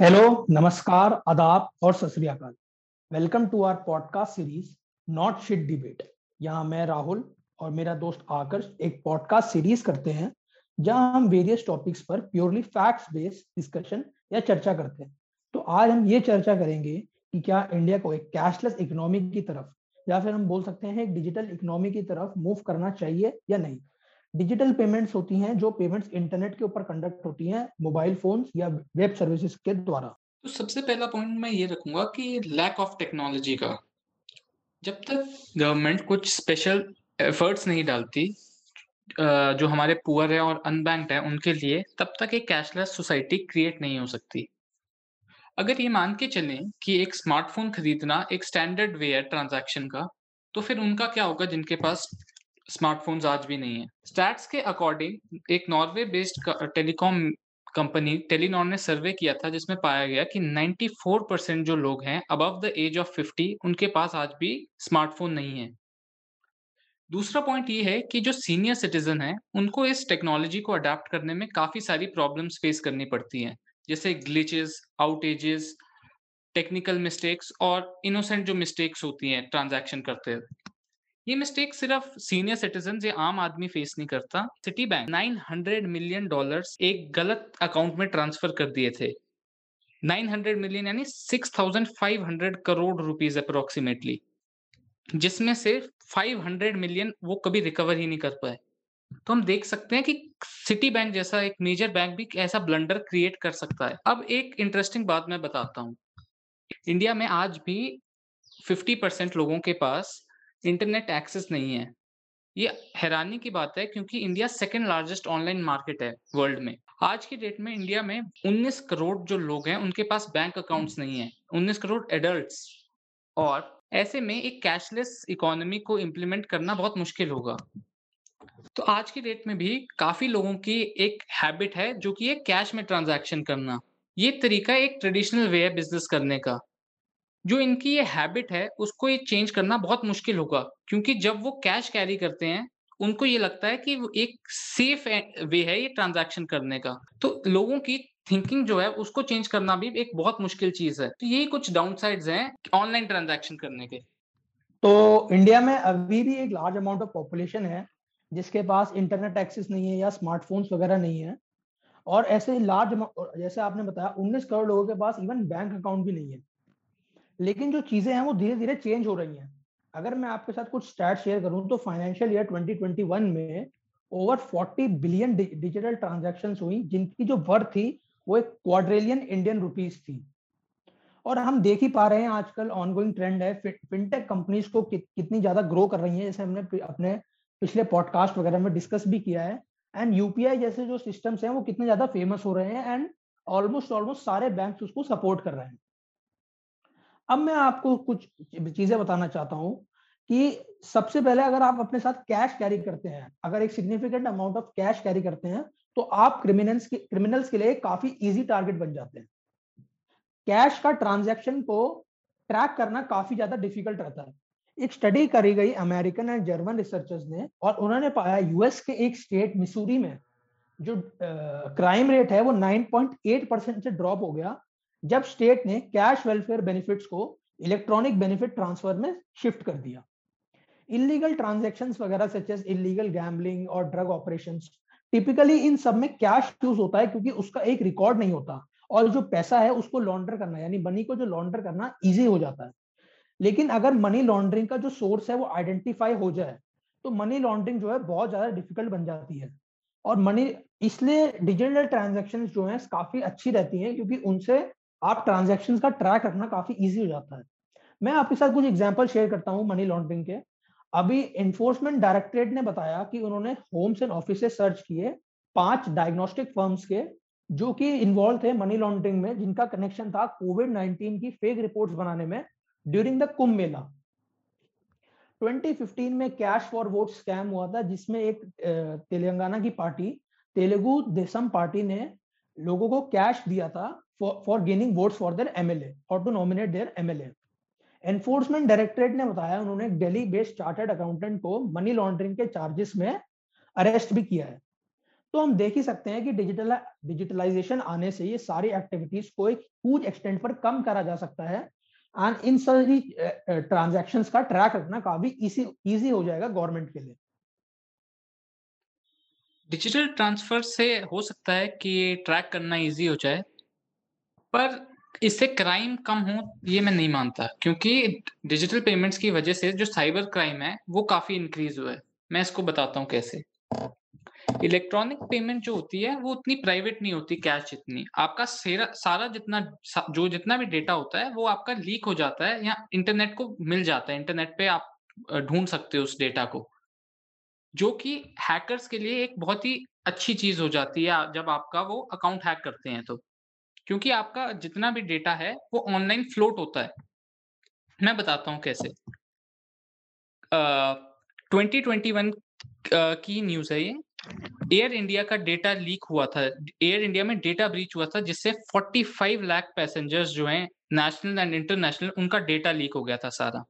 Hello नमस्कार, आदाब और सत welcome to our podcast series not shit debate यहाँ मैं राहुल और मेरा दोस्त आकर्ष एक पॉडकास्ट सीरीज़ करते हैं, जहाँ हम वेरियस टॉपिक्स पर प्योरली फैक्ट्स बेस्ड डिस्कशन या चर्चा करते हैं। तो आज हम ये चर्चा करेंगे कि क्या इंडिया को एक कैशलेस इकोनॉमी की तरफ़ या फिर हम बोल सकते हैं एक डिजिटल इकोनॉमी की तरफ़ मूव करना चाहिए या नहीं। डिजिटल पेमेंट्स होती हैं जो पेमेंट्स इंटरनेट के ऊपर कंडक्ट होती हैं मोबाइल फ़ोन या वेब सर्विसेज़ के द्वारा। तो सबसे पहला पॉइंट मैं ये रखूँगा कि लैक ऑफ़ टेक्नोलॉजी का। जब तक गवर्नमेंट कुछ स्पेशल एफर्ट्स नहीं डालती जो हमारे पुअर है और अनबैंक्ड है, उनके लिए तब तक एक कैशलेस सोसाइटी क्रिएट नहीं हो सकती। अगर ये मान के चलें कि एक स्मार्टफ़ोन खरीदना एक स्टैंडर्ड वे है ट्रांजैक्शन का तो फिर उनका क्या होगा जिनके पास स्मार्टफोन्स आज भी नहीं है। स्टैट्स के अकॉर्डिंग एक Norway based telecom company Telenor ने सर्वे किया था, जिसमें पाया गया कि 94 परसेंट जो लोग हैं अबव द एज ऑफ़ 50 उनके पास आज भी स्मार्टफ़ोन नहीं है। दूसरा पॉइंट ये है कि जो सीनियर सिटीजन है, उनको इस टेक्नोलॉजी को अडेप्ट करने में काफ़ी सारी प्रॉब्लम्स फेस करनी पड़ती हैं। जैसे ग्लिचेस आउटेजेस टेक्निकल मिस्टेक्स और इनोसेंट जो मिस्टेक्स होती हैं ट्रांजैक्शन करते ये मिस्टेक सिर्फ़ सीनियर सिटीजन या आम आदमी फेस नहीं करता। सिटी बैंक 900 मिलियन डॉलर्स एक गलत अकाउंट में ट्रांसफ़र कर दिए थे। 900 मिलियन यानी 6,500 करोड़ रुपीस अप्रोक्सीमेटली जिसमें से 500 मिलियन वो कभी रिकवर ही नहीं कर पाए। तो हम देख सकते हैं कि सिटी बैंक जैसा एक मेजर बैंक भी ऐसा ब्लंडर क्रिएट कर सकता है। अब एक इंटरेस्टिंग बात मैं बताता हूँ। इंडिया में आज भी 50 परसेंट लोगों के पास इंटरनेट एक्सेस नहीं है। ये हैरानी की बात है क्योंकि India second largest online market है वर्ल्ड में। आज की डेट में इंडिया में 19 करोड़ जो लोग हैं, उनके पास बैंक अकाउंट्स नहीं है। 19 करोड़ एडल्ट्स। और ऐसे में एक कैशलेस इकोनॉमी को इम्प्लीमेंट करना बहुत मुश्किल होगा। तो आज की डेट में भी काफ़ी लोगों की एक हैबिट है जो कि एक कैश में ट्रांजैक्शन करना। ये तरीका एक ट्रेडिशनल वे है बिज़नेस करने का। जो इनकी ये हैबिट है, उसको ये चेंज करना बहुत मुश्किल होगा। क्योंकि जब वो कैश कैरी करते हैं, उनको ये लगता है कि एक सेफ़ वे है ये ट्रांजैक्शन करने का। तो लोगों की थिंकिंग जो है, उसको चेंज करना भी एक बहुत मुश्किल चीज़ है। तो यही कुछ डाउन साइड हैं ऑनलाइन ट्रांजैक्शन करने के। तो इंडिया में अभी भी एक लार्ज अमाउंट ऑफ़ पॉपुलेशन है, जिसके पास इंटरनेट एक्सेस नहीं है या स्मार्टफोन्स वगैरह नहीं है। और ऐसे लार्ज जैसे आपने बताया 19 करोड़ लोगों के पास इवन बैंक अकाउंट भी नहीं है। लेकिन जो चीज़ें हैं वो धीरे धीरे चेंज हो रही हैं। अगर मैं आपके साथ कुछ स्टैट शेयर करूँ तो फाइनेंशियल ईयर 2021 में ओवर 40 बिलियन डिजिटल ट्रांजैक्शन हुई जिनकी जो वर्थ थी वो एक क्वाड्रेलियन इंडियन रुपीज़ थी। और हम देख ही पा रहे हैं आजकल ऑनगोइंग ट्रेंड है। फिनटेक कंपनीज़ को कि, कितनी ज़्यादा ग्रो कर रही है। जैसे हमने अपने पिछले पॉडकास्ट वगैरह में डिस्कस भी किया है। एंड यूपीआई जैसे जो सिस्टम्स हैं वो कितने ज़्यादा फ़ेमस हो रहे हैं। एंड ऑलमोस्ट ऑलमोस्ट सारे बैंक उसको सपोर्ट कर रहे हैं। अब मैं आपको कुछ चीज़ें बताना चाहता हूँ कि सबसे पहले अगर आप अपने साथ कैश कैरी करते हैं, अगर एक significant amount of cash carry करते हैं तो आप क्रिमिनल्स के क्रिमिनल्स के लिए काफ़ी इजी टारगेट बन जाते हैं। कैश का ट्रांजैक्शन को ट्रैक करना काफ़ी ज़्यादा डिफ़िकल्ट रहता है। एक स्टडी करी गई अमेरिकन एंड जर्मन रिसर्चर्स ने, और उन्होंने पाया यूएस के एक स्टेट मिसूरी में, जो क्राइम रेट है वो 9.8 परसेंट से ड्रॉप हो गया। जब स्टेट ने कैश वेलफेयर बेनिफिट्स को इलेक्ट्रॉनिक बेनिफिट ट्रांसफ़र में शिफ्ट कर दिया। इलीगल ट्रांजेक्शन वगैरह सच एज इलीगल गैम्बलिंग और ड्रग ऑपरेशन टिपिकली इन सब में कैश यूज़ होता है क्योंकि उसका एक रिकॉर्ड नहीं होता और जो पैसा है उसको लॉन्डर करना, यानी मनी को जो लॉन्डर करना इजी हो जाता है। लेकिन अगर मनी लॉन्ड्रिंग का जो सोर्स है वो आइडेंटिफाई हो जाए तो मनी लॉन्ड्रिंग जो है बहुत ज़्यादा डिफ़िकल्ट बन जाती है। और मनी इसलिए डिजिटल ट्रांजेक्शन जो है काफ़ी अच्छी रहती हैं क्योंकि उनसे आप ट्रांजेक्शन का ट्रैक रखना काफ़ी ईजी हो जाता है। मैं आपके साथ कुछ एग्ज़ाम्पल शेयर करता हूँ मनी लॉन्ड्रिंग के। अभी एनफोर्समेंट डायरेक्टरेट ने बताया कि उन्होंने होम्स एंड ऑफ़िस सर्च किए पाँच डायग्नोस्टिक फर्म्स के, जो कि इन्वॉल्व थे मनी लॉन्ड्रिंग में, जिनका कनेक्शन था कोविड 19 की फेक रिपोर्ट्स बनाने में ड्यूरिंग द कुंभ मेला। 2015 में कैश फॉर वोट स्कैम हुआ था, जिसमें एक तेलंगाना की पार्टी, तेलुगु देशम पार्टी ने लोगों को कैश दिया था। For, for gaining votes for their MLA or to nominate their MLA. Enforcement directorate ने बताया उन्होंने दिल्ली बेस्ड चार्टर्ड अकाउंटेंट को मनी लॉन्ड्रिंग के चार्जेस में अरेस्ट भी किया है। तो हम देख ही सकते हैं कि डिजिटल डिजिटलाइजेशन आने से ये सारी एक्टिविटीज़ को एक हुज एक्सटेंट पर कम करा जा सकता है। एंड इन सारी ट्रांजेक्शन का ट्रैक रखना काफ़ी इजी हो जाएगा गवर्नमेंट के लिए। डिजिटल ट्रांसफ़र से हो सकता है कि ट्रैक करना इजी हो जाए। पर इससे क्राइम कम हो, ये मैं नहीं मानता। क्योंकि डिजिटल पेमेंट्स की वजह से जो साइबर क्राइम है, वो काफ़ी इंक्रीज हुआ है। मैं इसको बताता हूँ कैसे। इलेक्ट्रॉनिक पेमेंट जो होती है, वो उतनी प्राइवेट नहीं होती कैश जितनी। आपका सारा जितना जो जितना भी डेटा होता है, वो आपका लीक हो जाता है या इंटरनेट को मिल जाता है। इंटरनेट पे आप ढूंढ सकते हो उस डेटा को। जो कि हैकर्स के लिए एक बहुत ही अच्छी चीज़ हो जाती है, जब आपका वो अकाउंट हैक करते हैं तो। क्योंकि आपका जितना भी डेटा है, वो ऑनलाइन फ्लोट होता है। मैं बताता हूँ कैसे। ट्वेंटी ट्वेंटी वन की न्यूज़ है ये। एयर इंडिया का डेटा लीक हुआ था। एयर इंडिया में डेटा ब्रीच हुआ था, जिससे 45 लाख पैसेंजर्स जो हैं, नेशनल एंड इंटरनेशनल, उनका डेटा लीक हो गया था सारा।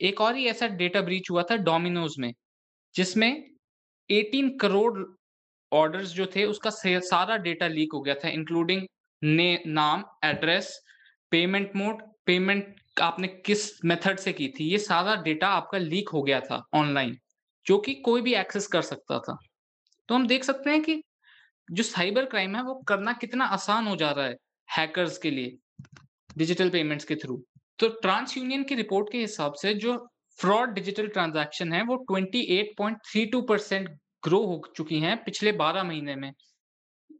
एक और ही ऐसा डेटा ब्रीच हुआ था डोमिनोज में, जिसमें 18 करोड़ ऑर्डर्स जो थे, उसका सारा डेटा लीक हो गया था, इंक्लूडिंग ने, नाम एड्रेस पेमेंट मोड पेमेंट आपने किस मेथड से की थी, ये सारा डेटा आपका लीक हो गया था ऑनलाइन जो कि कोई भी एक्सेस कर सकता था। तो हम देख सकते हैं कि जो साइबर क्राइम है, वो करना कितना आसान हो जा रहा है हैकर्स के लिए डिजिटल पेमेंट्स के थ्रू तो ट्रांस यूनियन की रिपोर्ट के हिसाब से जो फ्रॉड डिजिटल ट्रांजैक्शन है, वो 28.32 परसेंट ग्रो हो चुकी हैं पिछले 12 महीने में।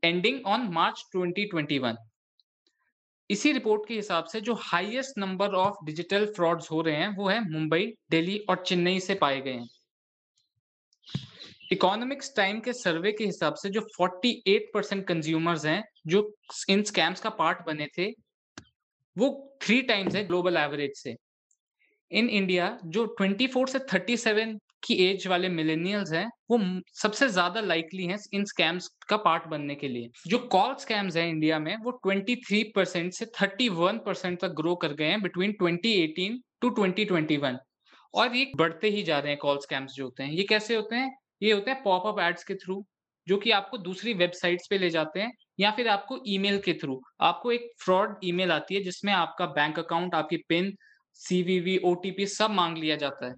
एंडिंग ऑन मार्च 2021 इसी रिपोर्ट के हिसाब से जो highest number of digital frauds हो रहे हैं, वो है मुंबई, दिल्ली और चेन्नई से पाए गए हैं। इकोनॉमिक्स टाइम के सर्वे के हिसाब से जो 48 परसेंट कंज्यूमर्स हैं, जो इन स्कैम्स का पार्ट बने थे, वो थ्री टाइम्स है ग्लोबल एवरेज से। इन इंडिया जो 24 से 37 की एज वाले मिलेनियल्स हैं, वो सबसे ज़्यादा लाइकली हैं इन स्कैम्स का पार्ट बनने के लिए। जो कॉल स्कैम्स हैं इंडिया में, वो 23 परसेंट से 31 परसेंट तक ग्रो कर गए हैं बिटवीन 2018 टू 2021 और ये बढ़ते ही जा रहे हैं कॉल स्कैम्स जो होते हैं। ये कैसे होते हैं? ये होते हैं पॉपअप एड्स के थ्रू जो कि आपको दूसरी वेबसाइट्स पे ले जाते हैं, या फिर आपको ईमेल के थ्रू आपको एक फ्रॉड ईमेल आती है, जिसमें आपका बैंक अकाउंट आपकी पिन सीवीवी ओटीपी सब मांग लिया जाता है।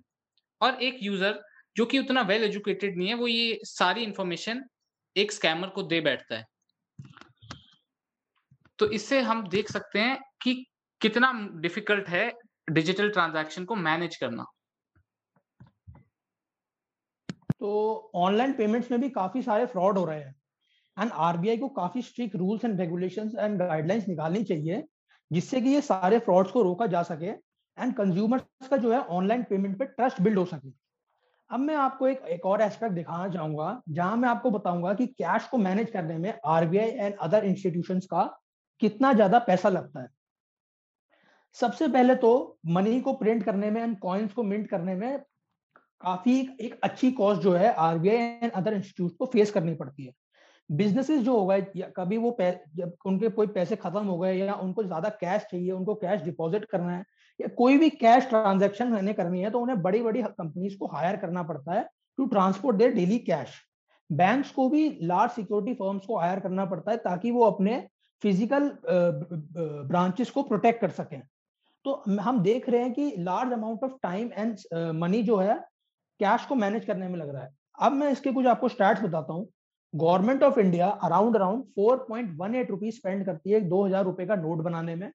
और एक यूज़र जो कि उतना वेल एजुकेटेड नहीं है, वो ये सारी इंफॉर्मेशन एक स्कैमर को दे बैठता है। तो इससे हम देख सकते हैं कि कितना डिफ़िकल्ट है डिजिटल ट्रांजैक्शन को मैनेज करना। तो ऑनलाइन पेमेंट्स में भी काफ़ी सारे फ्रॉड हो रहे हैं। एंड आरबीआई को काफ़ी strict rules and regulations and guidelines निकालनी चाहिए, जिससे कि ये सारे फ्रॉड्स को रोका जा सके। एंड कंज्यूमर्स का जो है ऑनलाइन पेमेंट पे ट्रस्ट बिल्ड हो सके। अब मैं आपको एक एक और एस्पेक्ट दिखाना चाहूँगा, जहाँ मैं आपको बताऊँगा कि कैश को मैनेज करने में आरबीआई एंड अदर इंस्टीट्यूशंस का कितना ज़्यादा पैसा लगता है। सबसे पहले तो मनी को प्रिंट करने में एंड कॉइन्स को मिंट करने में काफ़ी एक अच्छी कॉस्ट जो है आरबीआई एंड अदर इंस्टीट्यूट को फेस करनी पड़ती है। बिजनेसेस जो हो गए कभी वो जब उनके कोई पैसे खत्म हो गए, या उनको ज़्यादा कैश चाहिए, उनको कैश डिपॉजिट करना है, या कोई भी कैश ट्रांजेक्शन मैंने करनी है तो उन्हें बड़ी बड़ी कंपनीज़ को हायर करना पड़ता है to transport their daily cash banks को भी लार्ज सिक्योरिटी फर्म्स को हायर करना पड़ता है ताकि वो अपने फ़िज़िकल ब्रांचेस को प्रोटेक्ट कर सकें। तो हम देख रहे हैं कि large amount of time and money जो है कैश को मैनेज करने में लग रहा है। अब मैं इसके कुछ आपको स्टार्ट बताता हूँ। Government of India around around four point one eight rupees spend करती है दो हज़ार रुपए का नोट बनाने में।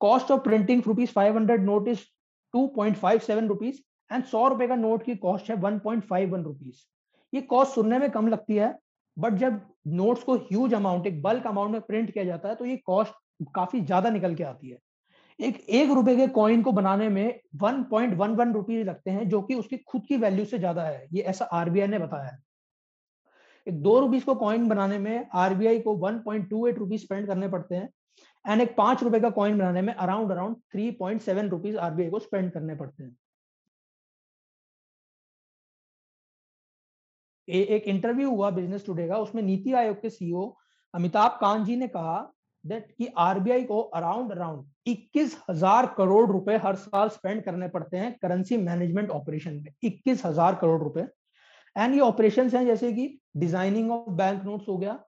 Cost of printing rupees five hundred, note is two point five seven rupees and सौ रुपए का नोट की कॉस्ट है one point five one rupees ये कॉस्ट सुनने में कम लगती है, बट जब नोट्स को ह्यूज अमाउंट, एक बल्क अमाउंट में प्रिंट किया जाता है तो ये कॉस्ट काफ़ी ज़्यादा निकल के आती है। एक एक रुपए के कॉइन को बनाने में one point one one rupees लगते हैं, जो कि उसकी खुद की वैल्यू से ज़्यादा है। ये ऐसा आरबीआई ने बताया है। एक दो रुपीज़ को कॉइन बनाने में आरबीआई को one point two eight rupees spend करने पड़ते हैं एंड एक पाँच रुपए का कॉइन बनाने में around around three point seven rupees RBI को स्पेंड करने पड़ते हैं। ए, एक इंटरव्यू हुआ बिज़नेस टुडे का उसमें नीति आयोग के सीईओ अमिताभ कांत जी ने कहा दैट कि आरबीआई को अराउंड अराउंड इक्कीस हज़ार करोड़ रुपए हर साल स्पेंड करने पड़ते हैं करेंसी मैनेजमेंट ऑपरेशन में इक्कीस हज़ार करोड़ रुपए। एंड ये ऑपरेशन हैं, जैसे कि डिज़ाइनिंग ऑफ़ बैंक नोट्स हो गया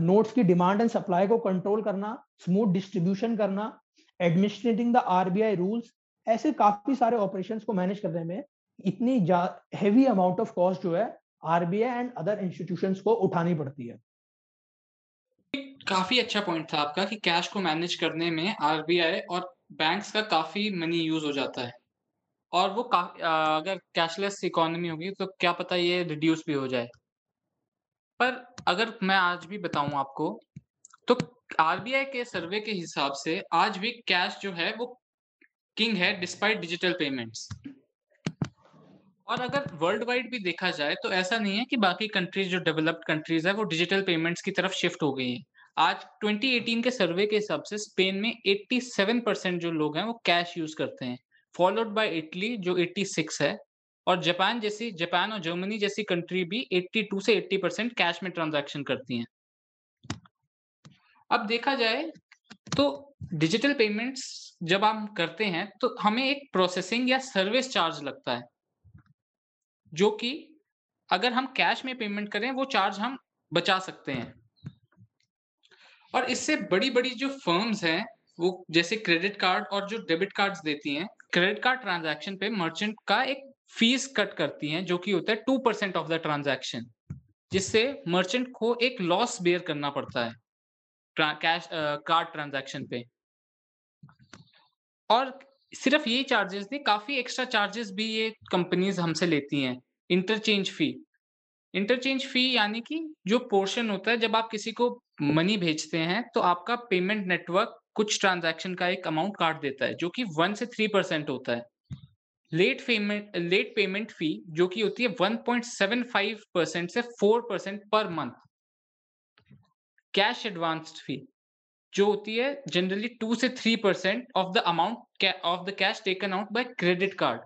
नोट्स की डिमांड एंड सप्लाई को कंट्रोल करना स्मूथ डिस्ट्रीब्यूशन करना एडमिनिस्ट्रेटिंग द आरबीआई रूल्स ऐसे काफ़ी सारे ऑपरेशंस को मैनेज करने में इतनी हैवी अमाउंट ऑफ़ कॉस्ट जो है आरबीआई एंड अदर इंस्टीट्यूशंस को उठानी पड़ती है। काफ़ी अच्छा पॉइंट था आपका कि कैश को मैनेज करने में आरबीआई और बैंक्स का काफ़ी मनी यूज़ हो जाता है। और वो आ, अगर कैशलेस इकोनॉमी होगी तो क्या पता ये रिड्यूस भी हो जाए। पर अगर मैं आज भी बताऊँ आपको तो आरबीआई के सर्वे के हिसाब से आज भी कैश जो है वो किंग है डिस्पाइट डिजिटल पेमेंट्स और अगर वर्ल्ड वाइड भी देखा जाए तो ऐसा नहीं है कि बाकी कंट्रीज़ जो डेवलप्ड कंट्रीज़ है वो डिजिटल पेमेंट्स की तरफ़ शिफ्ट हो गई है। आज 2018 के सर्वे के हिसाब से स्पेन में 87 परसेंट जो लोग हैं वो कैश यूज़ करते हैं। फॉलोड बाय इटली जो 86 है, और जापान जैसी जापान और जर्मनी जैसी कंट्री भी 82 से 80 परसेंट कैश में ट्रांजैक्शन करती हैं। अब देखा जाए तो डिजिटल पेमेंट्स जब हम करते हैं तो हमें एक प्रोसेसिंग या सर्विस चार्ज लगता है, जो कि अगर हम कैश में पेमेंट करें, वो चार्ज हम बचा सकते हैं। और इससे बड़ी बड़ी जो फर्म्स हैं, वो जैसे क्रेडिट कार्ड और जो डेबिट कार्ड्स देती हैं क्रेडिट कार्ड ट्रांजैक्शन पे मर्चेंट का एक फ़ीस कट करती हैं, जो कि होता है two percent of the transaction जिससे मर्चेंट को एक लॉस बेयर करना पड़ता है कैश कार्ड ट्रांजैक्शन पे। और सिर्फ़ ये चार्जेस नहीं, काफ़ी एक्स्ट्रा चार्जेस भी ये कंपनीज़ हमसे लेती हैं इंटरचेंज फ़ी इंटरचेंज फ़ी यानी कि जो पोर्शन होता है, जब आप किसी को मनी भेजते हैं तो आपका पेमेंट नेटवर्क कुछ ट्रांजैक्शन का एक अमाउंट काट देता है, जो कि वन से थ्री परसेंट होता है। Late payment late payment fee जो कि होती है one point seven five percent से four percent per month. Cash advanced fee जो होती है जनरली टू से three percent of the amount of the cash taken out by credit card.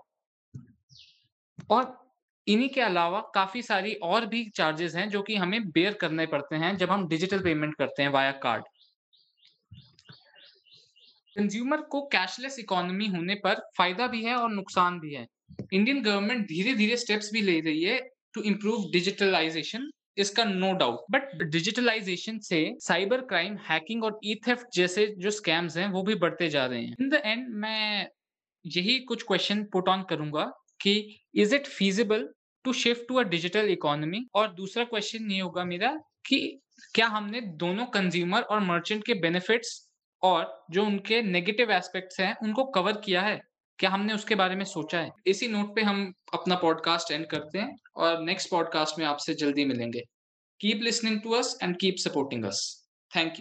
और इन्हीं के अलावा काफ़ी सारी और भी चार्जेस हैं, जो कि हमें बेयर करने पड़ते हैं जब हम डिजिटल पेमेंट करते हैं वाया कार्ड कंज्यूमर को कैशलेस इकोनॉमी होने पर फ़ायदा भी है और नुकसान भी है। इंडियन गवर्नमेंट धीरे धीरे स्टेप्स भी ले रही है टू इम्प्रूव डिजिटलाइजेशन इसका नो डाउट बट डिजिटलाइजेशन से साइबर क्राइम हैकिंग और ई थेफ्ट जैसे जो स्कैम्स हैं, वो भी बढ़ते जा रहे हैं। इन द एंड मैं यही कुछ क्वेश्चन पुट ऑन करूँगा कि is it feasible to shift to a digital economy और दूसरा क्वेश्चन ये होगा मेरा कि क्या हमने दोनों कंज्यूमर और मर्चेंट के बेनिफिट्स और जो उनके नेगेटिव एस्पेक्ट्स हैं, उनको कवर किया है। क्या हमने उसके बारे में सोचा है? इसी नोट पे हम अपना पॉडकास्ट एंड करते हैं और नेक्स्ट पॉडकास्ट में आपसे जल्दी मिलेंगे। Keep listening to us and keep supporting us thank you